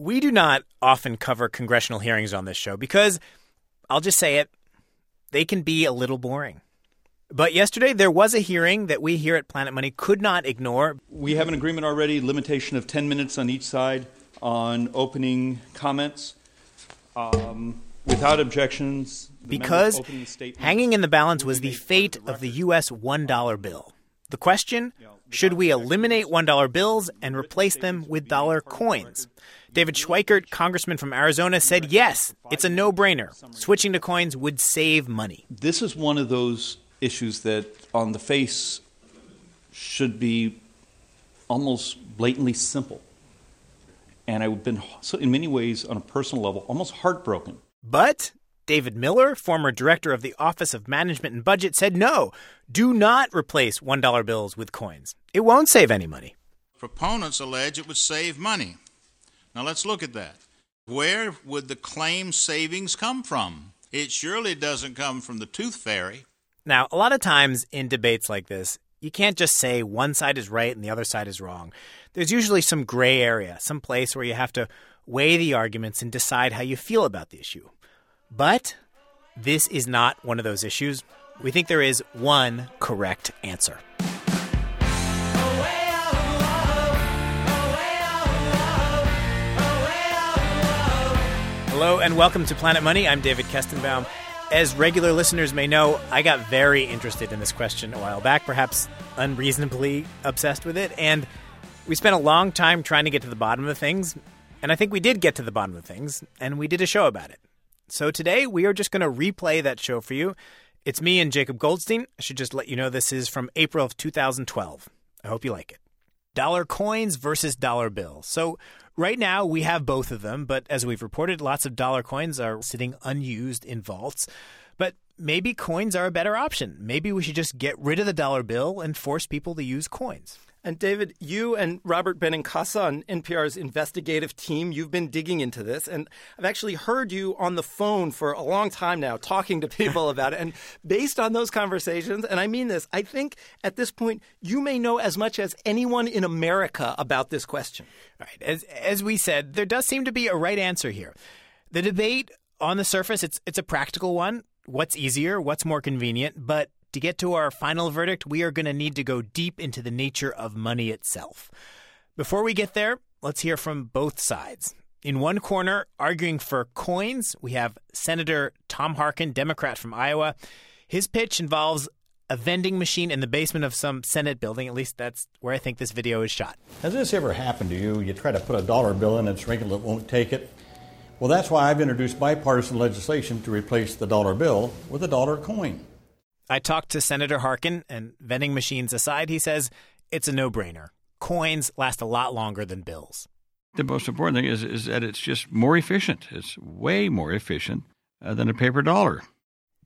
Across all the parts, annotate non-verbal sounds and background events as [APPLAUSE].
We do not often cover congressional hearings on this show because, I'll just say it, they can be a little boring. But yesterday there was a hearing that we here at Planet Money could not ignore. We have an agreement already, limitation of 10 minutes on each side on opening comments. Um, without objections. Because hanging in the balance was the fate of the U.S. $1 bill. The question should we eliminate $1 bills and replace them with dollar coins? David Schweikert, congressman from Arizona, said yes, it's a no brainer. Switching to coins would save money. This is one of those issues that, on the face, should be almost blatantly simple. And I've been, in many ways, on a personal level, almost heartbroken. But David Miller, former director of the Office of Management and Budget, said no, do not replace $1 bills with coins. It won't save any money. Proponents allege it would save money. Now let's look at that. Where would the claimed savings come from? It surely doesn't come from the tooth fairy. Now, a lot of times in debates like this, you can't just say one side is right and the other side is wrong. There's usually some gray area, some place where you have to weigh the arguments and decide how you feel about the issue. But this is not one of those issues. We think there is one correct answer. Hello and welcome to Planet Money. I'm David Kestenbaum. As regular listeners may know, I got very interested in this question a while back, perhaps unreasonably obsessed with it, and we spent a long time trying to get to the bottom of things, and I think we did get to the bottom of things, and we did a show about it. So today we are just going to replay that show for you. It's me and Jacob Goldstein. I should just let you know this is from April of 2012. I hope you like it. Dollar coins versus dollar bills. So Right now, we have both of them, but as we've reported, lots of dollar coins are sitting unused in vaults. But maybe coins are a better option. Maybe we should just get rid of the dollar bill and force people to use coins. And David, you and Robert Benincasa on NPR's investigative team, you've been digging into this, and I've actually heard you on the phone for a long time now talking to people [LAUGHS] about it. And based on those conversations, and I mean this, I think at this point you may know as much as anyone in America about this question. Right. As as we said, there does seem to be a right answer here. The debate on the surface, it's it's a practical one. What's easier? What's more convenient? But to get to our final verdict, we are going to need to go deep into the nature of money itself. Before we get there, let's hear from both sides. In one corner, arguing for coins, we have Senator Tom Harkin, Democrat from Iowa. His pitch involves a vending machine in the basement of some Senate building. At least that's where I think this video is shot. Has this ever happened to you? You try to put a dollar bill in, it's wrinkled, it won't take it. Well, that's why I've introduced bipartisan legislation to replace the dollar bill with a dollar coin. I talked to Senator Harkin, and vending machines aside, he says it's a no brainer. Coins last a lot longer than bills. The most important thing is, is that it's just more efficient. It's way more efficient uh, than a paper dollar.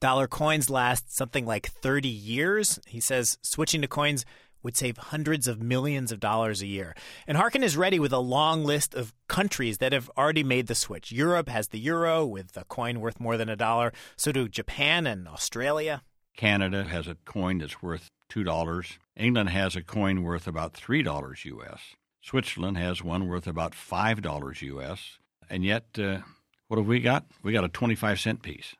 Dollar coins last something like 30 years. He says switching to coins would save hundreds of millions of dollars a year. And Harkin is ready with a long list of countries that have already made the switch. Europe has the euro with a coin worth more than a dollar. So do Japan and Australia. Canada has a coin that's worth $2. England has a coin worth about $3 US. Switzerland has one worth about $5 US. And yet, uh, what have we got? We got a 25 cent piece.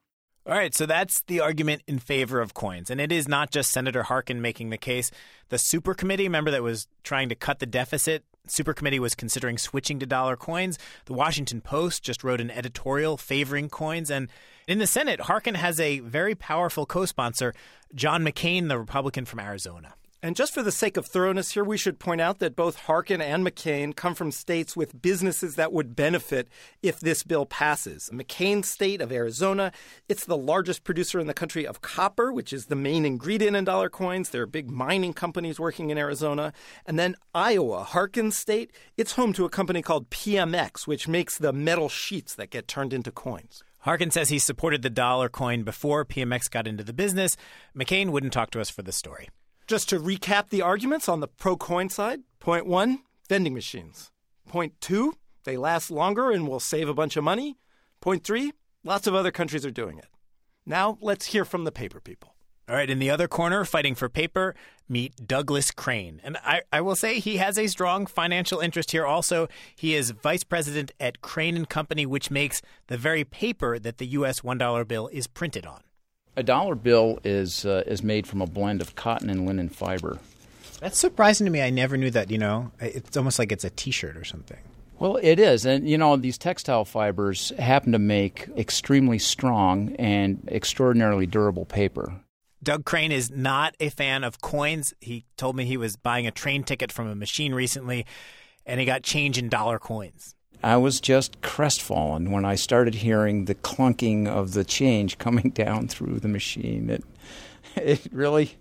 All right, so that's the argument in favor of coins. And it is not just Senator Harkin making the case. The super committee, remember, that was trying to cut the deficit, super committee was considering switching to dollar coins. The Washington Post just wrote an editorial favoring coins. And in the Senate, Harkin has a very powerful co sponsor, John McCain, the Republican from Arizona. And just for the sake of thoroughness here, we should point out that both Harkin and McCain come from states with businesses that would benefit if this bill passes. McCain's state of Arizona, it's the largest producer in the country of copper, which is the main ingredient in dollar coins. There are big mining companies working in Arizona. And then Iowa, Harkin's state, it's home to a company called PMX, which makes the metal sheets that get turned into coins. Harkin says he supported the dollar coin before PMX got into the business. McCain wouldn't talk to us for the story. Just to recap the arguments on the pro coin side point one, vending machines. Point two, they last longer and will save a bunch of money. Point three, lots of other countries are doing it. Now let's hear from the paper people. All right, in the other corner, fighting for paper, meet Douglas Crane. And I, I will say he has a strong financial interest here also. He is vice president at Crane and Company, which makes the very paper that the U.S. $1 bill is printed on. A dollar bill is, uh, is made from a blend of cotton and linen fiber. That's surprising to me. I never knew that, you know. It's almost like it's a t shirt or something. Well, it is. And, you know, these textile fibers happen to make extremely strong and extraordinarily durable paper. Doug Crane is not a fan of coins. He told me he was buying a train ticket from a machine recently and he got change in dollar coins. I was just crestfallen when I started hearing the clunking of the change coming [LAUGHS] down through the machine. It, it really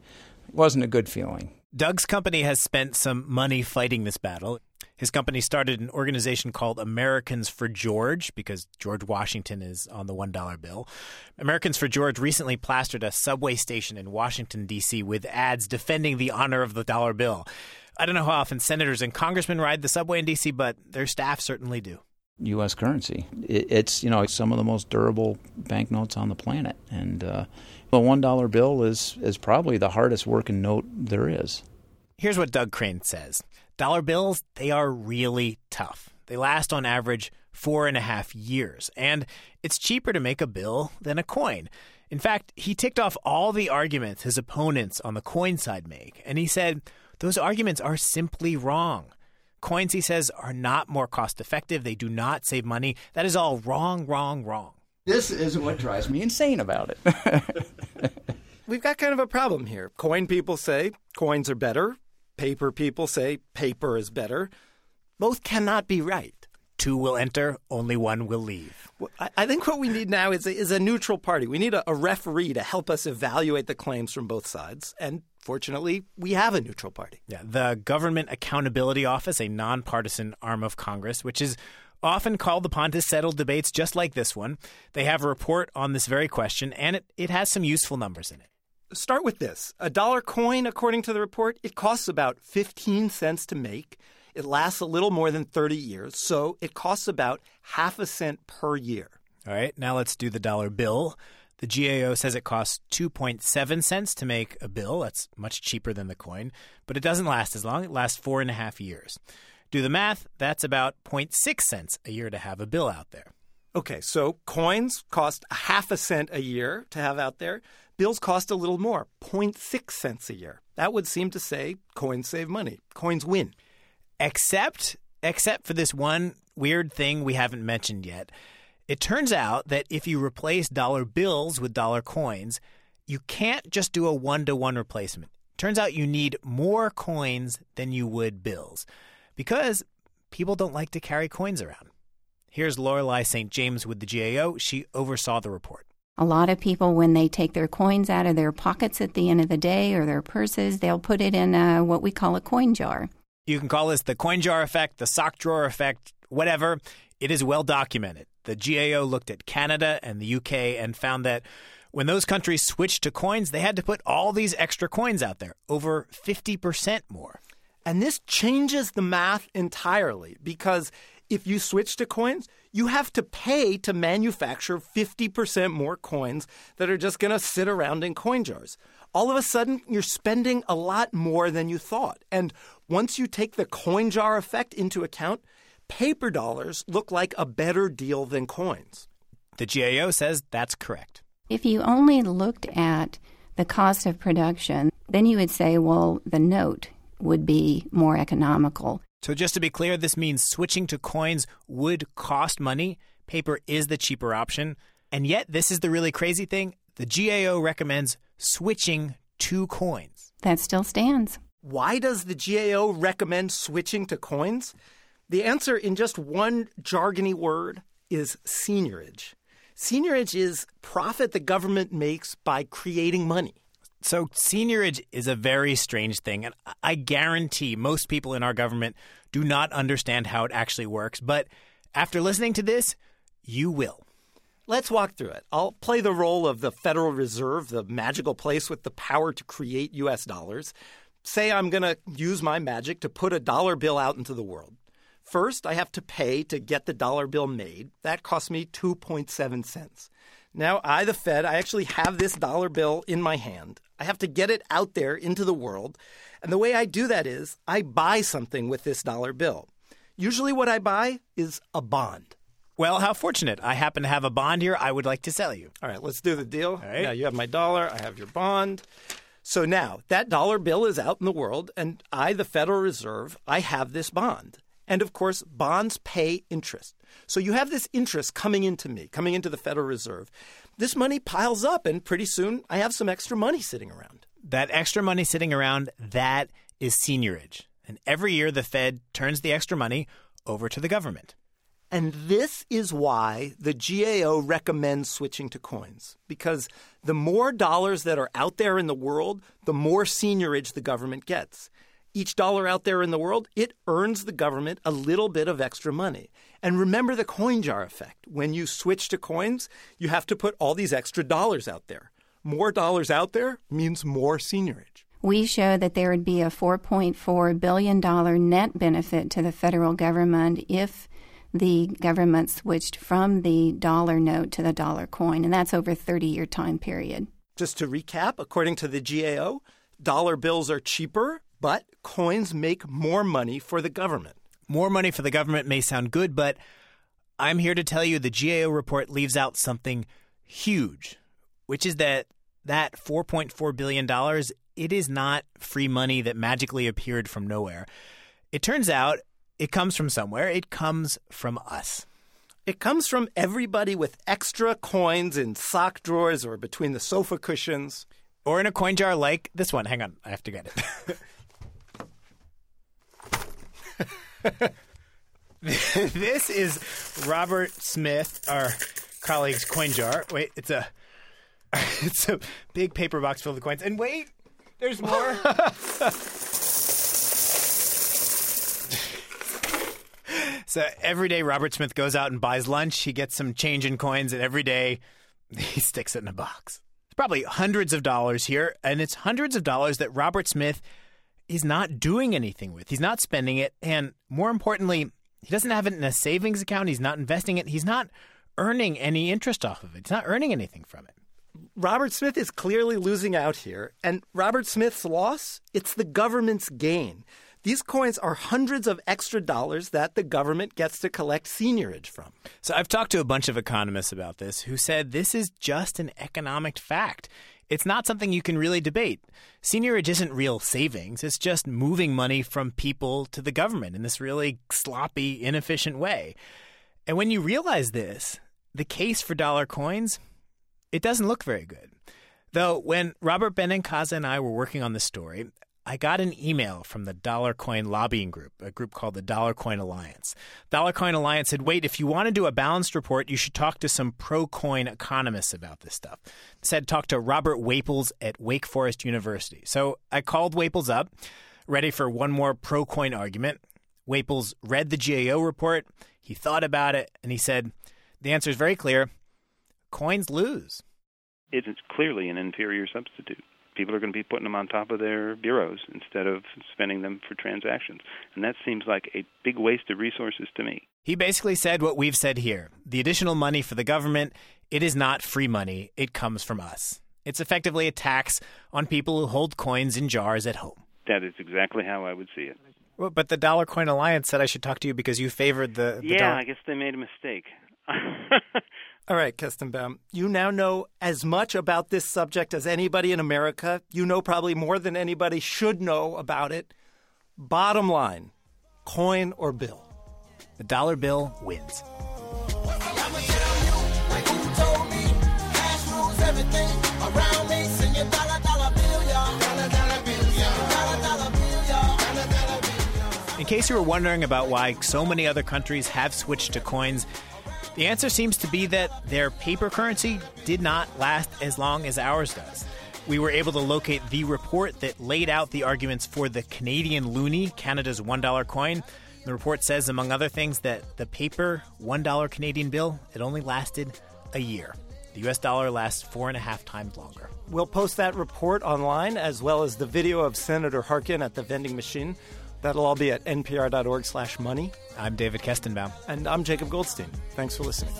wasn't a good feeling. Doug's company has spent some money fighting this battle. His company started an organization called Americans for George because George Washington is on the $1 bill. Americans for George recently plastered a subway station in Washington, D.C. with ads defending the honor of the dollar bill. I don't know how often senators and congressmen ride the subway in D.C., but their staff certainly do. U.S. currency. It's you know some of the most durable banknotes on the planet, and uh, the one dollar bill is is probably the hardest working note there is. Here's what Doug Crane says Dollar bills, they are really tough. They last on average four and a half years, and it's cheaper to make a bill than a coin. In fact, he ticked off all the arguments his opponents on the coin side make, and he said those arguments are simply wrong. Coins, he says, are not more cost effective. They do not save money. That is all wrong, wrong, wrong. This is what drives me insane about it. [LAUGHS] We've got kind of a problem here. Coin people say coins are better. Paper people say paper is better. Both cannot be right. Two will enter, only one will leave. Well, I think what we need now is a, is a neutral party. We need a, a referee to help us evaluate the claims from both sides. And fortunately, we have a neutral party. Yeah, the Government Accountability Office, a nonpartisan arm of Congress, which is often called upon to settle debates just like this one. They have a report on this very question, and it, it has some useful numbers in it start with this. A dollar coin, according to the report, it costs about 15 cents to make. It lasts a little more than 30 years, so it costs about half a cent per year. All right, now let's do the dollar bill. The GAO says it costs 2.7 cents to make a bill. That's much cheaper than the coin, but it doesn't last as long. It lasts four and a half years. Do the math, that's about 0.6 cents a year to have a bill out there. Okay, so coins cost a half a cent a year to have out there bills cost a little more 0.6 cents a year. That would seem to say coins save money. Coins win. Except except for this one weird thing we haven't mentioned yet. It turns out that if you replace dollar bills with dollar coins, you can't just do a one to one replacement. Turns out you need more coins than you would bills because people don't like to carry coins around. Here's Lorelei St. James with the GAO. She oversaw the report. A lot of people, when they take their coins out of their pockets at the end of the day or their purses, they'll put it in a, what we call a coin jar. You can call this the coin jar effect, the sock drawer effect, whatever. It is well documented. The GAO looked at Canada and the UK and found that when those countries switched to coins, they had to put all these extra coins out there, over 50% more. And this changes the math entirely because if you switch to coins, you have to pay to manufacture 50% more coins that are just going to sit around in coin jars. All of a sudden, you're spending a lot more than you thought. And once you take the coin jar effect into account, paper dollars look like a better deal than coins. The GAO says that's correct. If you only looked at the cost of production, then you would say, well, the note would be more economical. So, just to be clear, this means switching to coins would cost money. Paper is the cheaper option. And yet, this is the really crazy thing the GAO recommends switching to coins. That still stands. Why does the GAO recommend switching to coins? The answer, in just one jargony word, is seigniorage. Seigniorage is profit the government makes by creating money. So, seigniorage is a very strange thing, and I guarantee most people in our government do not understand how it actually works. But after listening to this, you will. Let's walk through it. I'll play the role of the Federal Reserve, the magical place with the power to create US dollars. Say I'm going to use my magic to put a dollar bill out into the world. First, I have to pay to get the dollar bill made. That costs me 2.7 cents. Now, I, the Fed, I actually have this dollar bill in my hand. I have to get it out there into the world. And the way I do that is I buy something with this dollar bill. Usually, what I buy is a bond. Well, how fortunate. I happen to have a bond here I would like to sell you. All right, let's do the deal. Right. Now, you have my dollar, I have your bond. So now that dollar bill is out in the world, and I, the Federal Reserve, I have this bond. And of course, bonds pay interest. So you have this interest coming into me, coming into the Federal Reserve. This money piles up, and pretty soon I have some extra money sitting around. That extra money sitting around, that is seigniorage. And every year the Fed turns the extra money over to the government. And this is why the GAO recommends switching to coins. Because the more dollars that are out there in the world, the more seigniorage the government gets. Each dollar out there in the world, it earns the government a little bit of extra money. And remember the coin jar effect. When you switch to coins, you have to put all these extra dollars out there. More dollars out there means more seigniorage We show that there would be a $4.4 billion net benefit to the federal government if the government switched from the dollar note to the dollar coin, and that's over a 30 year time period. Just to recap, according to the GAO, dollar bills are cheaper, but coins make more money for the government. More money for the government may sound good, but I'm here to tell you the GAO report leaves out something huge, which is that that $4.4 billion, it is not free money that magically appeared from nowhere. It turns out it comes from somewhere. It comes from us. It comes from everybody with extra coins in sock drawers or between the sofa cushions. Or in a coin jar like this one. Hang on, I have to get it. [LAUGHS] this is Robert Smith, our colleague's coin jar. Wait, it's a [LAUGHS] it's a big paper box filled with coins. And wait, there's more. [LAUGHS] so every day Robert Smith goes out and buys lunch. He gets some change in coins, and every day [LAUGHS] he sticks it in a box. It's probably hundreds of dollars here, and it's hundreds of dollars that Robert Smith is not doing anything with. He's not spending it, and more importantly, he doesn't have it in a savings account. He's not investing it. He's not earning any interest off of it. He's not earning anything from it. Robert Smith is clearly losing out here. And Robert Smith's loss, it's the government's gain. These coins are hundreds of extra dollars that the government gets to collect seigniorage from. So I've talked to a bunch of economists about this who said this is just an economic fact. It's not something you can really debate. Seigniorage isn't real savings, it's just moving money from people to the government in this really sloppy, inefficient way. And when you realize this, the case for dollar coins, it doesn't look very good. Though when Robert Benincasa and I were working on this story, I got an email from the Dollar Coin Lobbying Group, a group called the Dollar Coin Alliance. Dollar Coin Alliance said, wait, if you want to do a balanced report, you should talk to some pro coin economists about this stuff. said, talk to Robert Whaples at Wake Forest University. So I called Whaples up, ready for one more pro coin argument. Whaples read the GAO report, he thought about it, and he said, the answer is very clear coins lose. It is clearly an inferior substitute people are going to be putting them on top of their bureaus instead of spending them for transactions. And that seems like a big waste of resources to me. He basically said what we've said here. The additional money for the government, it is not free money, it comes from us. It's effectively a tax on people who hold coins in jars at home. That is exactly how I would see it. Well, but the Dollar Coin Alliance said I should talk to you because you favored the. the yeah, dollar- I guess they made a mistake. [LAUGHS] All right, Kestenbaum, you now know as much about this subject as anybody in America. You know probably more than anybody should know about it. Bottom line coin or bill? The dollar bill wins. In case you were wondering about why so many other countries have switched to coins, the answer seems to be that their paper currency did not last as long as ours does. We were able to locate the report that laid out the arguments for the Canadian loonie, Canada's $1 coin. The report says, among other things, that the paper $1 Canadian bill, it only lasted a year. The US dollar lasts four and a half times longer. We'll post that report online as well as the video of Senator Harkin at the vending machine. That'll all be at npr.org slash money. I'm David Kestenbaum. And I'm Jacob Goldstein. Thanks for listening.